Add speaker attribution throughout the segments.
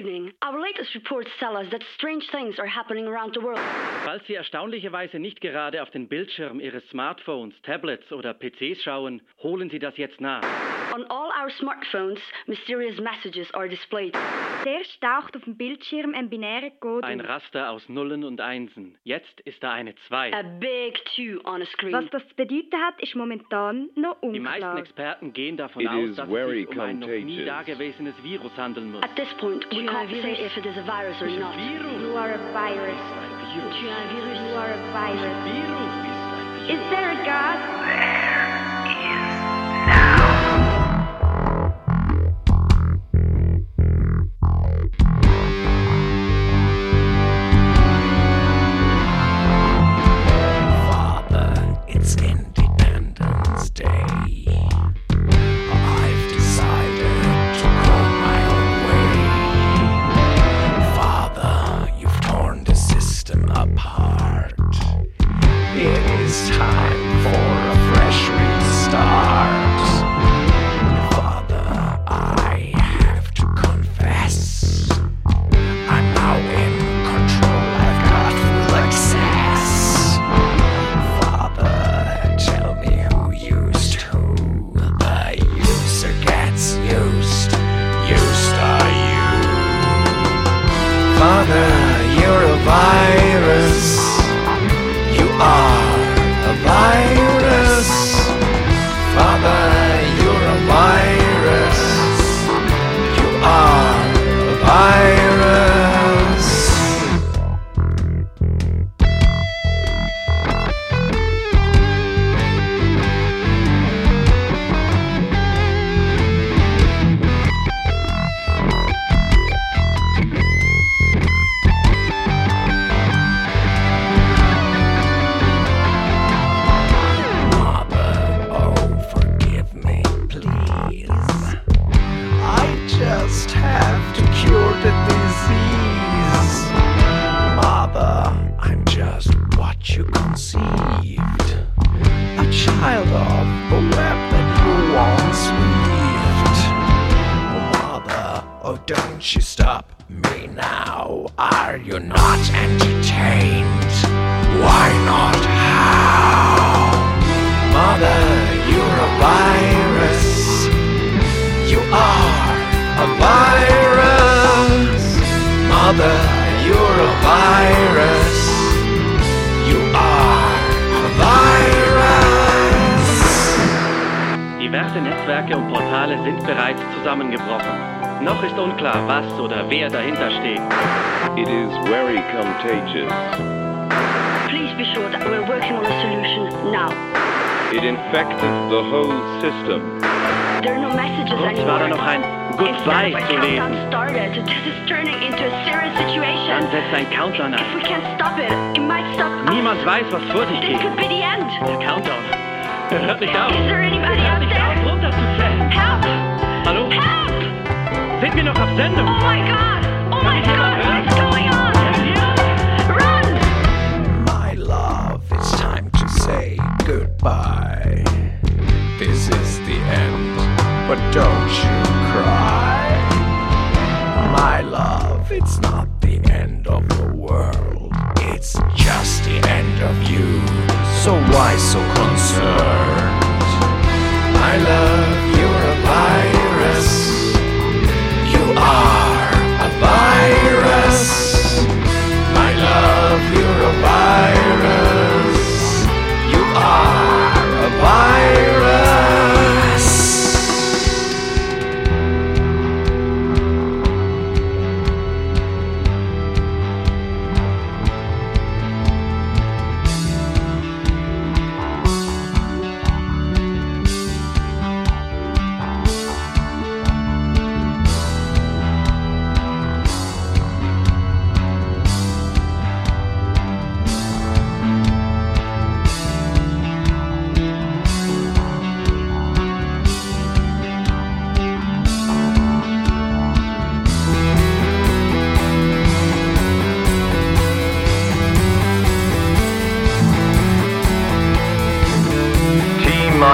Speaker 1: evening. Our latest reports tell us that strange things are happening around the world.
Speaker 2: Falls Sie erstaunlicherweise nicht gerade auf den Bildschirm Ihres Smartphones, Tablets oder PCs schauen, holen Sie das jetzt nach.
Speaker 1: On all our smartphones, mysterious messages are displayed.
Speaker 3: Zuerst taucht auf dem Bildschirm ein binärer Code
Speaker 2: Ein. Raster aus Nullen und Einsen. Jetzt ist da eine 2.
Speaker 1: A big two on a screen.
Speaker 3: Was das zu bedeuten hat, ist momentan noch
Speaker 2: Die meisten
Speaker 3: unklar.
Speaker 2: Experten gehen davon
Speaker 4: It
Speaker 2: aus,
Speaker 4: is
Speaker 2: dass es sich um ein noch nie dagewesenes Virus handeln muss.
Speaker 1: At this point, we Can't say if it is a virus or not.
Speaker 3: You are a virus.
Speaker 2: Virus.
Speaker 1: Tu as un virus?
Speaker 3: You are a virus.
Speaker 2: Virus ist ein
Speaker 3: Is there a God?
Speaker 5: Don't you stop me now. Are you not entertained? Why not? How? Mother, you're a virus. You are a virus. Mother, you're a virus. You are a virus.
Speaker 2: Diverse Netzwerke und Portale sind bereits zusammengebrochen. Noch ist unklar, was oder wer dahinter steht.
Speaker 4: It is very contagious.
Speaker 1: Please be sure that we're working on a solution now.
Speaker 4: It infected the whole system.
Speaker 1: There are no messages
Speaker 2: Sonst war da
Speaker 1: anymore.
Speaker 2: noch ein Goodbye zu
Speaker 1: countdown
Speaker 2: lesen.
Speaker 1: started, this is turning into a serious
Speaker 2: Dann
Speaker 1: situation.
Speaker 2: setzt ein Countdown
Speaker 1: If
Speaker 2: an.
Speaker 1: we can't stop it, it might stop us.
Speaker 2: Niemand weiß, was vor sich
Speaker 1: This
Speaker 2: geht.
Speaker 1: could be the end.
Speaker 2: Der Countdown. Er hört nicht auf.
Speaker 1: Is there anybody
Speaker 2: Er hört
Speaker 1: out
Speaker 2: nicht
Speaker 1: there?
Speaker 2: auf, runterzuzählen.
Speaker 1: Help!
Speaker 2: Hallo?
Speaker 1: Help!
Speaker 2: Sind wir noch auf Sendung?
Speaker 1: Oh my god! Oh my god! What's going on? Run!
Speaker 5: My love, it's time to say goodbye. This is the end, but don't you cry. My love, it's not the end of the world, it's just the end of you. So why so concerned? My love,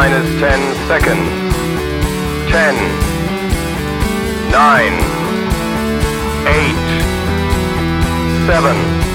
Speaker 4: minus 10 seconds. 10, 9, 8, 7,